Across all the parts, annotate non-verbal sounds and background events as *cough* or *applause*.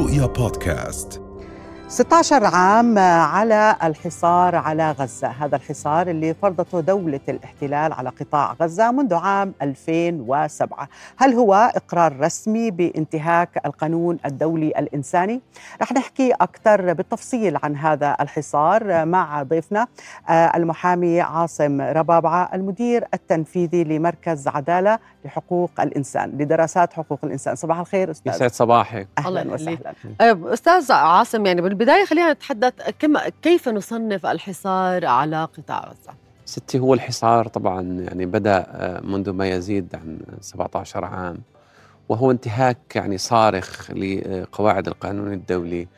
رؤيا بودكاست. 16 عام على الحصار على غزة. هذا الحصار اللي فرضته دولة الاحتلال على قطاع غزة منذ عام 2007 هل هو إقرار رسمي بانتهاك القانون الدولي الإنساني؟ رح نحكي أكثر بالتفصيل عن هذا الحصار مع ضيفنا المحامي عاصم ربابعة المدير التنفيذي لمركز عدالة لحقوق الإنسان لدراسات حقوق الإنسان. صباح الخير أستاذ. يسعد صباحك. أهلا وسهلا. أستاذ عاصم يعني بالبداية خلينا نتحدث كما كيف نصنف الحصار على قطاع غزة؟ ستي هو الحصار طبعا يعني بدأ منذ ما يزيد عن 17 عام وهو انتهاك يعني صارخ لقواعد القانون الدولي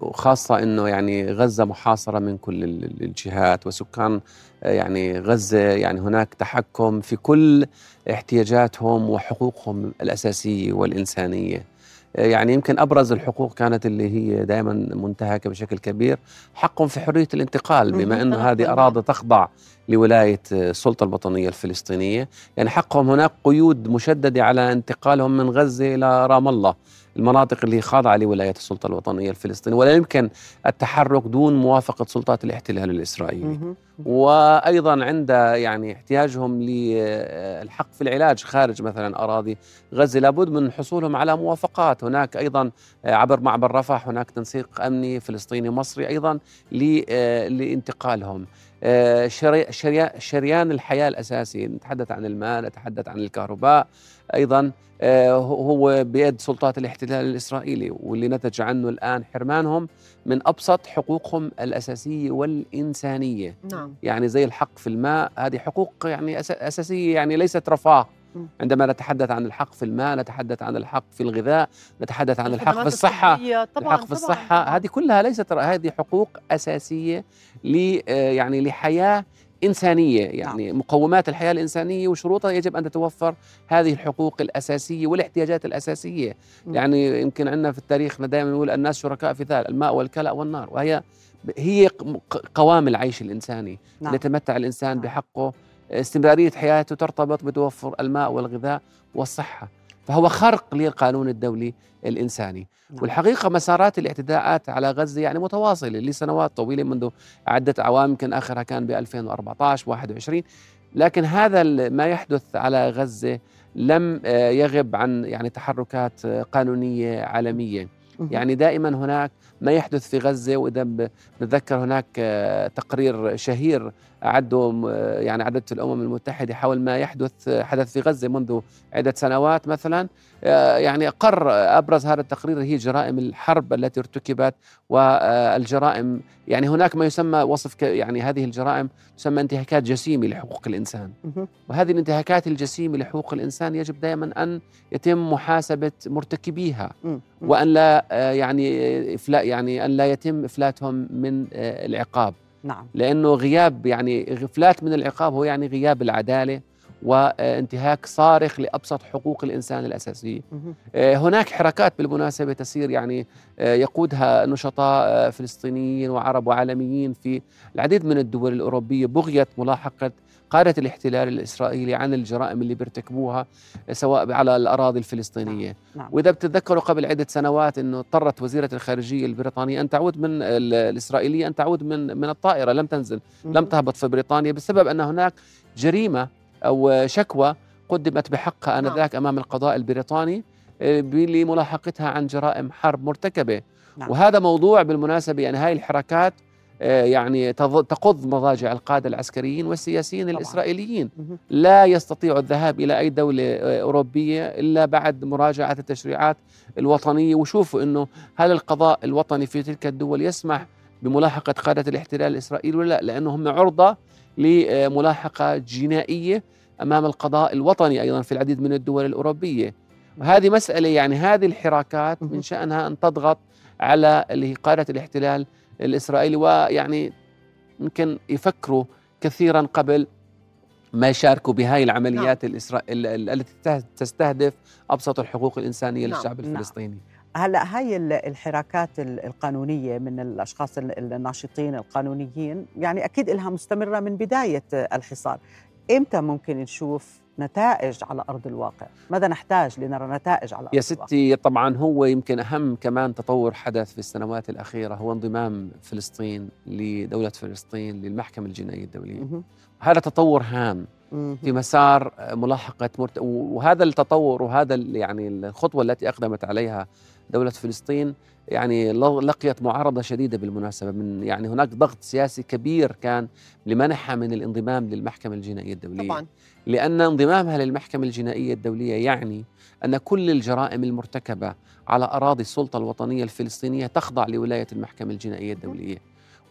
وخاصة أنه يعني غزة محاصرة من كل الجهات وسكان يعني غزة يعني هناك تحكم في كل احتياجاتهم وحقوقهم الأساسية والإنسانية يعني يمكن أبرز الحقوق كانت اللي هي دائما منتهكة بشكل كبير. حقهم في حرية الانتقال بما انه هذه أراضي تخضع لولاية السلطة الوطنية الفلسطينية. يعني حقهم هناك قيود مشددة على انتقالهم من غزة إلى رام الله. المناطق اللي خاضعة لولاية السلطة الوطنية الفلسطينية ولا يمكن التحرك دون موافقة سلطات الاحتلال الإسرائيلي. وأيضا عند يعني احتياجهم للحق في العلاج خارج مثلا أراضي غزة لابد من حصولهم على موافقات. هناك أيضا عبر معبر رفح هناك تنسيق أمني فلسطيني مصري أيضا لانتقالهم. شريان الحياة الأساسي. نتحدث عن الماء نتحدث عن الكهرباء. أيضا هو بيد سلطات الاحتلال الإسرائيلي واللي نتج عنه الآن حرمانهم من أبسط حقوقهم الأساسية والإنسانية. نعم. يعني زي الحق في الماء. هذه حقوق يعني أساسية يعني ليست رفاه. عندما نتحدث عن الحق في الماء نتحدث عن الحق في الغذاء نتحدث عن الحق في الصحة طبعاً الحق في الصحة طبعاً. هذه كلها ليست هذه حقوق أساسية ل يعني لحياة إنسانية يعني نعم. مقومات الحياة الإنسانية وشروطها يجب أن تتوفر هذه الحقوق الأساسية والاحتياجات الأساسية م. يعني يمكن عندنا في التاريخ دائما نقول الناس شركاء في ثالث الماء والكلى والنار وهي هي قوام العيش الإنساني نعم. يتمتع الإنسان نعم. بحقه استمرارية حياته ترتبط بتوفر الماء والغذاء والصحة. فهو خرق للقانون الدولي الإنساني. نعم. والحقيقة مسارات الاعتداءات على غزة يعني متواصلة لسنوات طويلة منذ عدة أعوام يمكن آخرها كان ب 2014 21 لكن هذا ما يحدث على غزة لم يغب عن يعني تحركات قانونية عالمية. يعني دائما هناك ما يحدث في غزة وإذا بنتذكر هناك تقرير شهير أعده يعني عدت الأمم المتحدة حول ما يحدث حدث في غزة منذ عدة سنوات مثلا. يعني أقر أبرز هذا التقرير هي جرائم الحرب التي ارتكبت والجرائم يعني هناك ما يسمى وصف يعني هذه الجرائم تسمى انتهاكات جسيمة لحقوق الإنسان. وهذه الانتهاكات الجسيمة لحقوق الإنسان يجب دائما أن يتم محاسبة مرتكبيها. وأن لا يعني إفلاء يعني أن لا يتم إفلاتهم من العقاب. نعم. لأنه غياب يعني إفلات من العقاب هو يعني غياب العدالة. وانتهاك صارخ لأبسط حقوق الإنسان الأساسية. هناك حركات بالمناسبة تسير يعني يقودها نشطاء فلسطينيين وعرب وعالميين في العديد من الدول الأوروبية بغيه ملاحقة قادة الاحتلال الإسرائيلي عن الجرائم اللي بيرتكبوها سواء على الأراضي الفلسطينية نعم. وإذا بتتذكروا قبل عدة سنوات أنه اضطرت وزيرة الخارجية البريطانية أن تعود من الإسرائيلية أن تعود من من الطائرة لم تنزل لم تهبط في بريطانيا بسبب أن هناك جريمة أو شكوى قدمت بحقها آنذاك أمام القضاء البريطاني لملاحقتها عن جرائم حرب مرتكبة. نعم. وهذا موضوع بالمناسبة يعني هاي الحركات يعني تقض مضاجع القادة العسكريين والسياسيين طبعاً. الإسرائيليين. لا يستطيع الذهاب إلى أي دولة أوروبية إلا بعد مراجعة التشريعات الوطنية. وشوفوا أنه هل القضاء الوطني في تلك الدول يسمح بملاحقة قادة الاحتلال الإسرائيلي ولا لا؟ لأنهم عرضة لملاحقة جنائية أمام القضاء الوطني أيضا في العديد من الدول الأوروبية وهذه مسألة يعني هذه الحراكات من شأنها أن تضغط على اللي هي قادة الاحتلال الإسرائيلي ويعني يمكن يفكروا كثيرا قبل ما يشاركوا بهاي العمليات الإسرا... التي تستهدف أبسط الحقوق الإنسانية نعم. للشعب نعم. هلا هاي ال- الحراكات ال- القانونية من الأشخاص ال- الناشطين القانونيين يعني أكيد لها مستمرة من بداية الحصار إمتى ممكن نشوف نتائج على أرض الواقع ماذا نحتاج لنرى نتائج على أرض يا الواقع ستي طبعا هو يمكن أهم كمان تطور حدث في السنوات الأخيرة هو انضمام فلسطين لدولة فلسطين للمحكمة الجنائية الدولية. هذا تطور هام. في مسار ملاحقة مرت... وهذا التطور وهذا يعني الخطوة التي أقدمت عليها دولة فلسطين يعني لقيت معارضة شديدة بالمناسبة من يعني هناك ضغط سياسي كبير كان لمنحها من الانضمام للمحكمة الجنائية الدولية. طبعا. لأن انضمامها للمحكمة الجنائية الدولية يعني أن كل الجرائم المرتكبة على أراضي السلطة الوطنية الفلسطينية تخضع لولاية المحكمة الجنائية الدولية.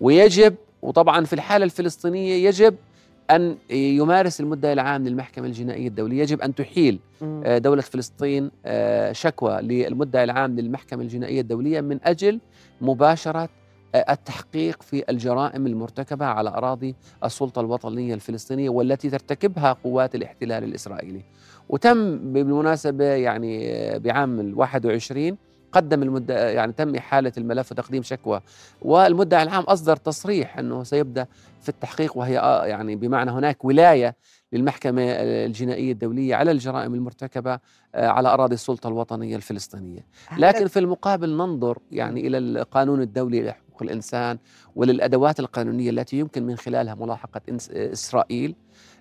ويجب وطبعا في الحالة الفلسطينية يجب أن يمارس المدعي العام للمحكمة الجنائية الدولية يجب أن تحيل. آه، دولة فلسطين آه، شكوى للمدعي العام للمحكمة الجنائية الدولية من أجل مباشرة آه، التحقيق في الجرائم المرتكبة على أراضي السلطة الوطنية الفلسطينية والتي ترتكبها قوات الاحتلال الإسرائيلي وتم بالمناسبة يعني بعام ال 21 قدم المدعي يعني تم إحالة الملف وتقديم شكوى. والمدعي العام أصدر تصريح أنه سيبدأ في التحقيق وهي آه، يعني بمعنى هناك ولاية للمحكمة الجنائية الدولية على الجرائم المرتكبة آه، على أراضي السلطة الوطنية الفلسطينية. لكن في المقابل ننظر يعني إلى القانون الدولي لحقوق الإنسان وللأدوات القانونية التي يمكن من خلالها ملاحقة إسرائيل.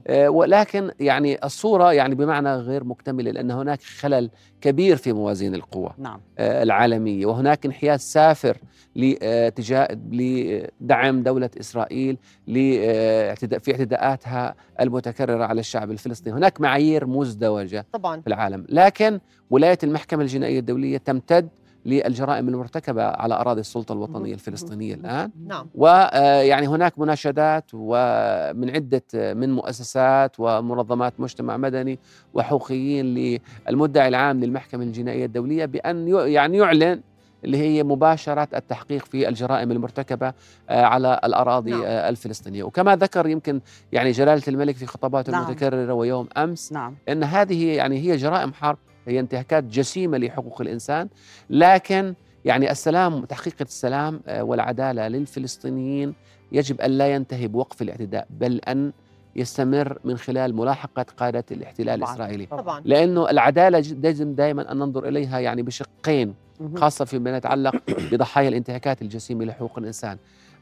آه، ولكن يعني الصورة يعني بمعنى غير مكتملة لأن هناك خلل كبير في موازين القوى نعم. آه، العالمية. وهناك انحياز سافر لاتجاه لدعم دولة إسرائيل في اعتداءاتها المتكررة على الشعب الفلسطيني. هناك معايير مزدوجة طبعا. في العالم. لكن ولاية المحكمة الجنائية الدولية تمتد للجرائم المرتكبة على أراضي السلطة الوطنية. الفلسطينية. الآن نعم ويعني هناك مناشدات ومن عدة من مؤسسات ومنظمات مجتمع مدني وحقوقيين للمدعي العام للمحكمة الجنائية الدولية بأن يعني يعلن اللي هي مباشرة التحقيق في الجرائم المرتكبة آه، على الأراضي نعم. آه، الفلسطينية وكما ذكر يمكن يعني جلالة الملك في خطاباته نعم. المتكررة ويوم أمس نعم إن هذه يعني هي جرائم حرب هي انتهاكات جسيمة لحقوق الإنسان لكن يعني السلام تحقيق السلام آه، والعدالة للفلسطينيين يجب أن لا ينتهي بوقف الاعتداء بل أن يستمر من خلال ملاحقة قادة الاحتلال طبعاً. الإسرائيلي طبعا لأنه العدالة ج- لازم دائما أن ننظر إليها يعني بشقين. خاصة فيما يتعلق *coughs* بضحايا الانتهاكات الجسيمة لحقوق الإنسان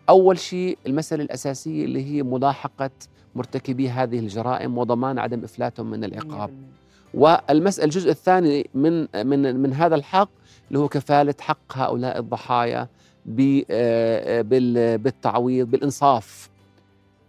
أول شيء المسألة الأساسية اللي هي ملاحقة مرتكبي هذه الجرائم وضمان عدم إفلاتهم من العقاب 100%. والمسألة الجزء الثاني من من من هذا الحق اللي هو كفالة حق هؤلاء الضحايا ب- آه، بال- بالتعويض بالإنصاف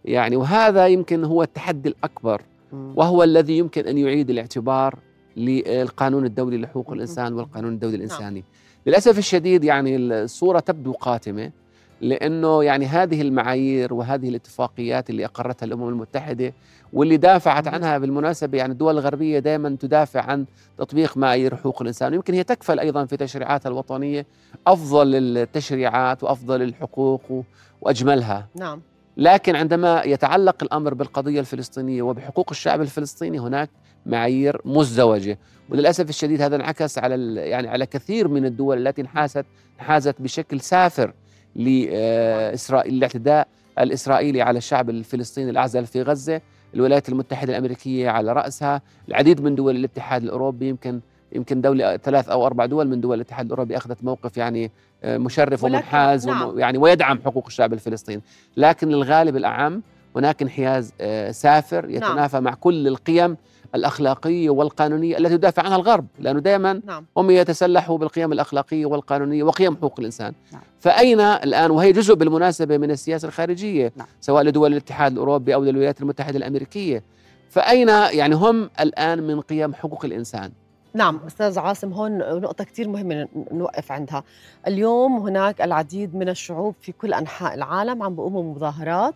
يعني وهذا يمكن هو التحدي الأكبر. وهو الذي يمكن أن يعيد الاعتبار للقانون الدولي لحقوق مهم. الإنسان والقانون الدولي الإنساني. للأسف الشديد يعني الصورة تبدو قاتمة لأنه يعني هذه المعايير وهذه الاتفاقيات اللي أقرتها الأمم المتحدة واللي دافعت. عنها بالمناسبة يعني الدول الغربية دائما تدافع عن تطبيق معايير حقوق الإنسان. ويمكن هي تكفل أيضا في تشريعاتها الوطنية أفضل التشريعات وأفضل الحقوق وأجملها. نعم. لكن عندما يتعلق الأمر بالقضية الفلسطينية وبحقوق الشعب الفلسطيني هناك معايير مزدوجة. وللأسف الشديد هذا انعكس على يعني على كثير من الدول التي انحازت انحازت بشكل سافر لإسرائيل الاعتداء الإسرائيلي على الشعب الفلسطيني الأعزل في غزة. الولايات المتحدة الأمريكية على رأسها. العديد من دول الاتحاد الأوروبي يمكن يمكن دولة ثلاث أو أربع دول من دول الاتحاد الأوروبي أخذت موقف يعني آه، مشرف ومنحاز نعم. وم- يعني ويدعم حقوق الشعب الفلسطيني. لكن للغالب الأعم هناك انحياز آه، سافر يتنافى مع كل القيم الأخلاقية والقانونية التي يدافع عنها الغرب لأنه دائما نعم. هم يتسلحوا بالقيم الأخلاقية والقانونية وقيم حقوق الإنسان نعم. فأين الآن؟ وهي جزء بالمناسبة من السياسة الخارجية نعم. سواء لدول الاتحاد الأوروبي أو للولايات المتحدة الأمريكية. فأين يعني هم الآن من قيم حقوق الإنسان؟ نعم أستاذ عاصم هون نقطة كثير مهمة ن- نوقف عندها. اليوم هناك العديد من الشعوب في كل أنحاء العالم عم بيقوموا مظاهرات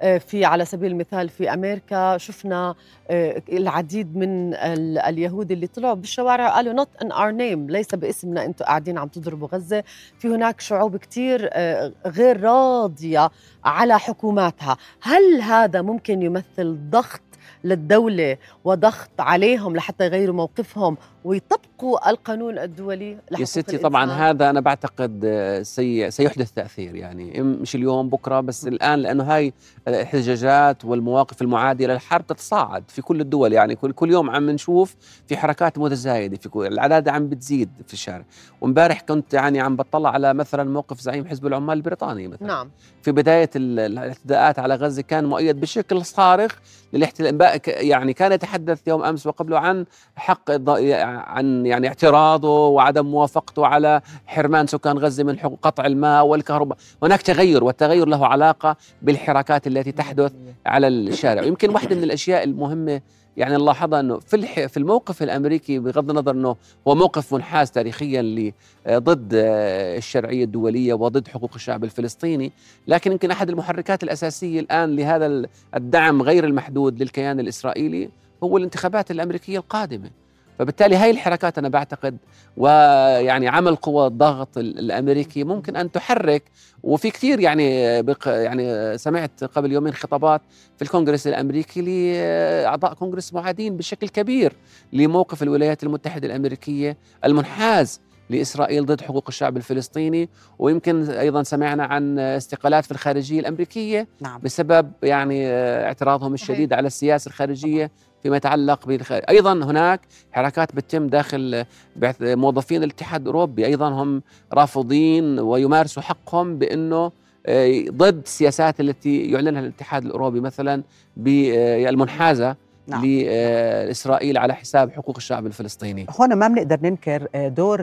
آه، في على سبيل المثال في أمريكا شفنا آه، العديد من ال- اليهود اللي طلعوا بالشوارع قالوا not in our name ليس باسمنا أنتم قاعدين عم تضربوا غزة. في هناك شعوب كثير آه، غير راضية على حكوماتها. هل هذا ممكن يمثل ضغط للدولة وضغط عليهم لحتى يغيروا موقفهم ويطبقوا القانون الدولي يا ستي طبعا هذا أنا بعتقد سي سيحدث تأثير يعني. مش اليوم بكرة بس الآن لأنه هاي الاحتجاجات والمواقف المعاديه للحرب تتصاعد في كل الدول يعني. كل كل يوم عم نشوف في حركات متزايدة في كل الأعداد عم بتزيد في الشارع. وامبارح كنت يعني عم بطلع على مثلا موقف زعيم حزب العمال البريطاني مثلا. نعم. في بداية الاعتداءات على غزة كان مؤيد بشكل صارخ للاحتلال يعني كان يتحدث يوم أمس وقبله عن حق عن يعني اعتراضه وعدم موافقته على حرمان سكان غزة من قطع الماء والكهرباء، هناك تغير والتغير له علاقة بالحركات التي تحدث على الشارع، يمكن واحدة من الأشياء المهمة يعني نلاحظها إنه في في الموقف الأمريكي بغض النظر إنه هو موقف منحاز تاريخيا ضد الشرعية الدولية وضد حقوق الشعب الفلسطيني، لكن يمكن أحد المحركات الأساسية الآن لهذا الدعم غير المحدود للكيان الإسرائيلي هو الانتخابات الأمريكية القادمة. فبالتالي هاي الحركات أنا بعتقد ويعني عمل قوى الضغط الأمريكي ممكن أن تحرك. وفي كثير يعني يعني سمعت قبل يومين خطابات في الكونغرس الأمريكي لأعضاء كونغرس معادين بشكل كبير لموقف الولايات المتحدة الأمريكية المنحاز لإسرائيل ضد حقوق الشعب الفلسطيني. ويمكن أيضا سمعنا عن استقالات في الخارجية الأمريكية نعم. بسبب يعني اعتراضهم الشديد على السياسة الخارجية فيما يتعلق بالخارج أيضا هناك حركات بتتم داخل موظفين الاتحاد الأوروبي. أيضا هم رافضين ويمارسوا حقهم بأنه آه، ضد السياسات التي يعلنها الاتحاد الأوروبي مثلا بالمنحازة نعم. لإسرائيل على حساب حقوق الشعب الفلسطيني. هون ما بنقدر ننكر آه، دور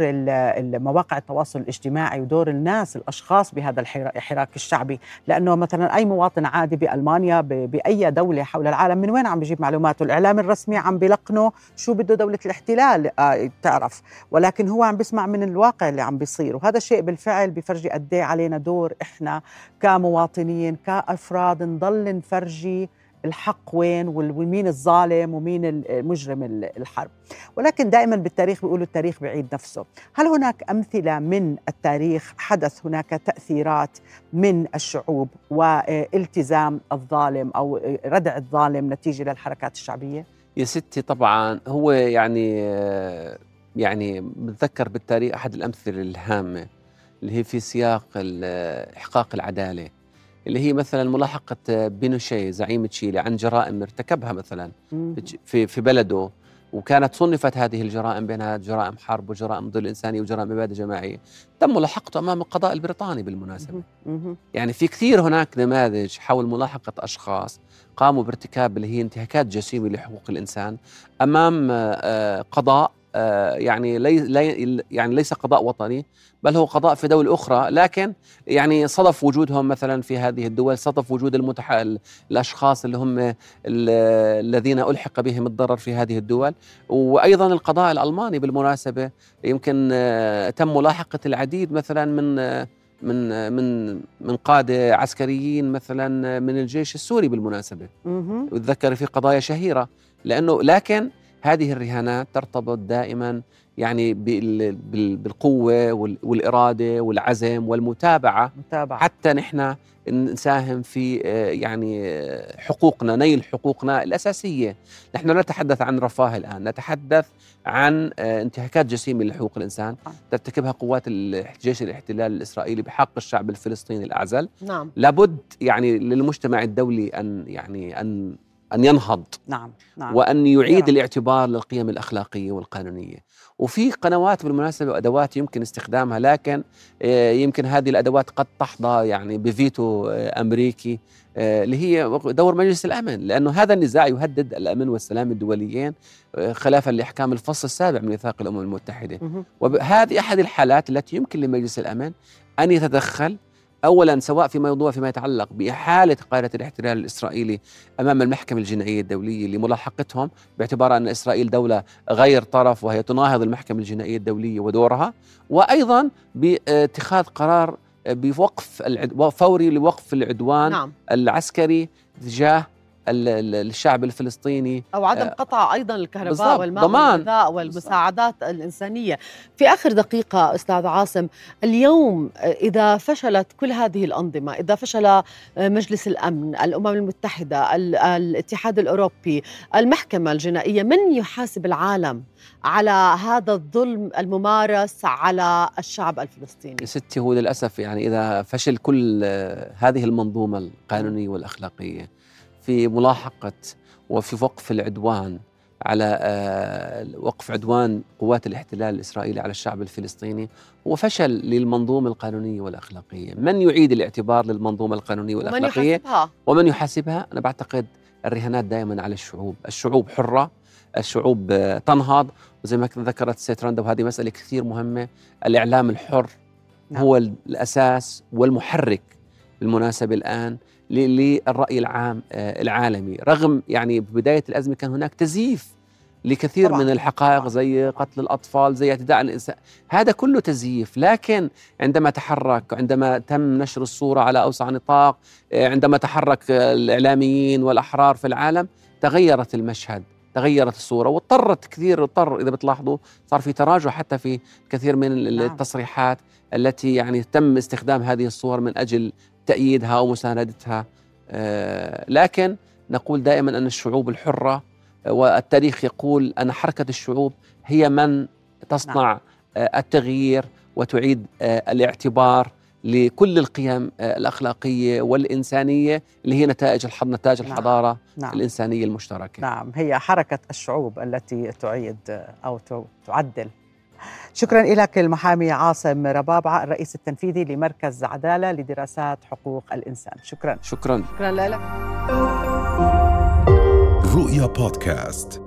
مواقع التواصل الاجتماعي ودور الناس الأشخاص بهذا الحراك الشعبي. لأنه مثلا أي مواطن عادي بألمانيا بأي دولة حول العالم من وين عم بيجيب معلوماته؟ الإعلام الرسمي عم بلقنه شو بده دولة الاحتلال آه، تعرف. ولكن هو عم بيسمع من الواقع اللي عم بيصير. وهذا الشيء بالفعل بفرجي قد إيه علينا دور إحنا كمواطنين كأفراد نضل نفرجي الحق وين ومين الظالم ومين المجرم الحرب. ولكن دائما بالتاريخ بيقولوا التاريخ بعيد نفسه. هل هناك أمثلة من التاريخ حدث هناك تأثيرات من الشعوب والتزام الظالم أو ردع الظالم نتيجة للحركات الشعبية؟ يا ستي طبعا هو يعني يعني بتذكر بالتاريخ أحد الأمثلة الهامة اللي هي في سياق إحقاق العدالة. اللي هي مثلا ملاحقة بينوشي زعيم تشيلي عن جرائم ارتكبها مثلا في في بلده. وكانت صنفت هذه الجرائم بينها جرائم حرب وجرائم ضد الإنسانية وجرائم إبادة جماعية. تم ملاحقته أمام القضاء البريطاني بالمناسبة. يعني في كثير هناك نماذج حول ملاحقة أشخاص قاموا بارتكاب اللي هي انتهاكات جسيمة لحقوق الإنسان أمام آه، قضاء يعني لي يعني ليس قضاء وطني بل هو قضاء في دولة أخرى. لكن يعني صدف وجودهم مثلا في هذه الدول صدف وجود المتح... الأشخاص اللي هم الذين ألحق بهم الضرر في هذه الدول. وأيضا القضاء الألماني بالمناسبة يمكن آه، تم ملاحقة العديد مثلا من آه، من من من قادة عسكريين مثلا من الجيش السوري بالمناسبة. وتذكر في قضايا شهيرة. لأنه لكن هذه الرهانات ترتبط دائما يعني بالقوة والإرادة والعزم والمتابعة. متابعة. حتى نحن نساهم في آه، يعني آه، حقوقنا نيل حقوقنا الأساسية. نحن لا نتحدث عن رفاه الآن نتحدث عن آه، انتهاكات جسيمة لحقوق الإنسان. ترتكبها قوات الجيش الاحتلال الإسرائيلي بحق الشعب الفلسطيني الأعزل. نعم. لابد يعني للمجتمع الدولي أن يعني أن أن ينهض نعم. نعم. وأن يعيد نعم. الاعتبار للقيم الأخلاقية والقانونية وفي قنوات بالمناسبة وأدوات يمكن استخدامها لكن آه، يمكن هذه الأدوات قد تحظى يعني بفيتو آه، أمريكي آه، اللي هي دور مجلس الأمن لأنه هذا النزاع يهدد الأمن والسلام الدوليين خلافا لأحكام الفصل السابع من ميثاق الأمم المتحدة وهذه أحد الحالات التي يمكن لمجلس الأمن أن يتدخل اولا سواء في موضوع فيما يتعلق باحاله قاده الاحتلال الإسرائيلي أمام المحكمة الجنائية الدولية لملاحقتهم باعتبار أن إسرائيل دولة غير طرف وهي تناهض المحكمة الجنائية الدولية ودورها وأيضا باتخاذ قرار بوقف. فوري لوقف العدوان نعم. العسكري تجاه الشعب الفلسطيني أو عدم آه، قطع أيضا الكهرباء والماء والغذاء والمساعدات الإنسانية. في آخر دقيقة أستاذ عاصم اليوم إذا فشلت كل هذه الأنظمة إذا فشل مجلس الأمن الأمم المتحدة الاتحاد الأوروبي المحكمة الجنائية من يحاسب العالم على هذا الظلم الممارس على الشعب الفلسطيني؟ ستي هو للأسف يعني إذا فشل كل هذه المنظومة القانونية والأخلاقية في ملاحقة وفي وقف العدوان على آه، وقف عدوان قوات الاحتلال الإسرائيلي على الشعب الفلسطيني. هو فشل للمنظومة القانونية والأخلاقية. من يعيد الاعتبار للمنظومة القانونية والأخلاقية؟ ومن يحاسبها؟ ومن يحاسبها؟ أنا بعتقد الرهانات دائما على الشعوب. الشعوب حرة الشعوب آه، تنهض. وزي ما ذكرت سيت رندا وهذه مسألة كثير مهمة. الإعلام الحر نعم. هو الأساس والمحرك بالمناسبة الآن. للرأي العام آه، العالمي رغم يعني بداية الأزمة كان هناك تزييف لكثير طبعا. من الحقائق زي قتل الأطفال زي اعتداء على الإنسان هذا كله تزييف لكن عندما تحرك عندما تم نشر الصورة على أوسع نطاق آه، عندما تحرك الإعلاميين والأحرار في العالم تغيرت المشهد تغيرت الصورة واضطرت كثير اضطر إذا بتلاحظوا صار في تراجع حتى في كثير من نعم. التصريحات التي يعني تم استخدام هذه الصور من أجل تأييدها ومساندتها آه، لكن نقول دائما أن الشعوب الحرة آه، والتاريخ يقول أن حركة الشعوب هي من تصنع نعم. آه، التغيير وتعيد الاعتبار لكل القيم الأخلاقية والإنسانية اللي هي نتائج نتاج نعم. الحضارة نعم. الإنسانية المشتركة نعم هي حركة الشعوب التي تعيد أو تعدل شكرا لك المحامي عاصم ربابعة الرئيس التنفيذي لمركز عدالة لدراسات حقوق الإنسان. شكرا. شكرا. شكرا لك. رؤيا بودكاست.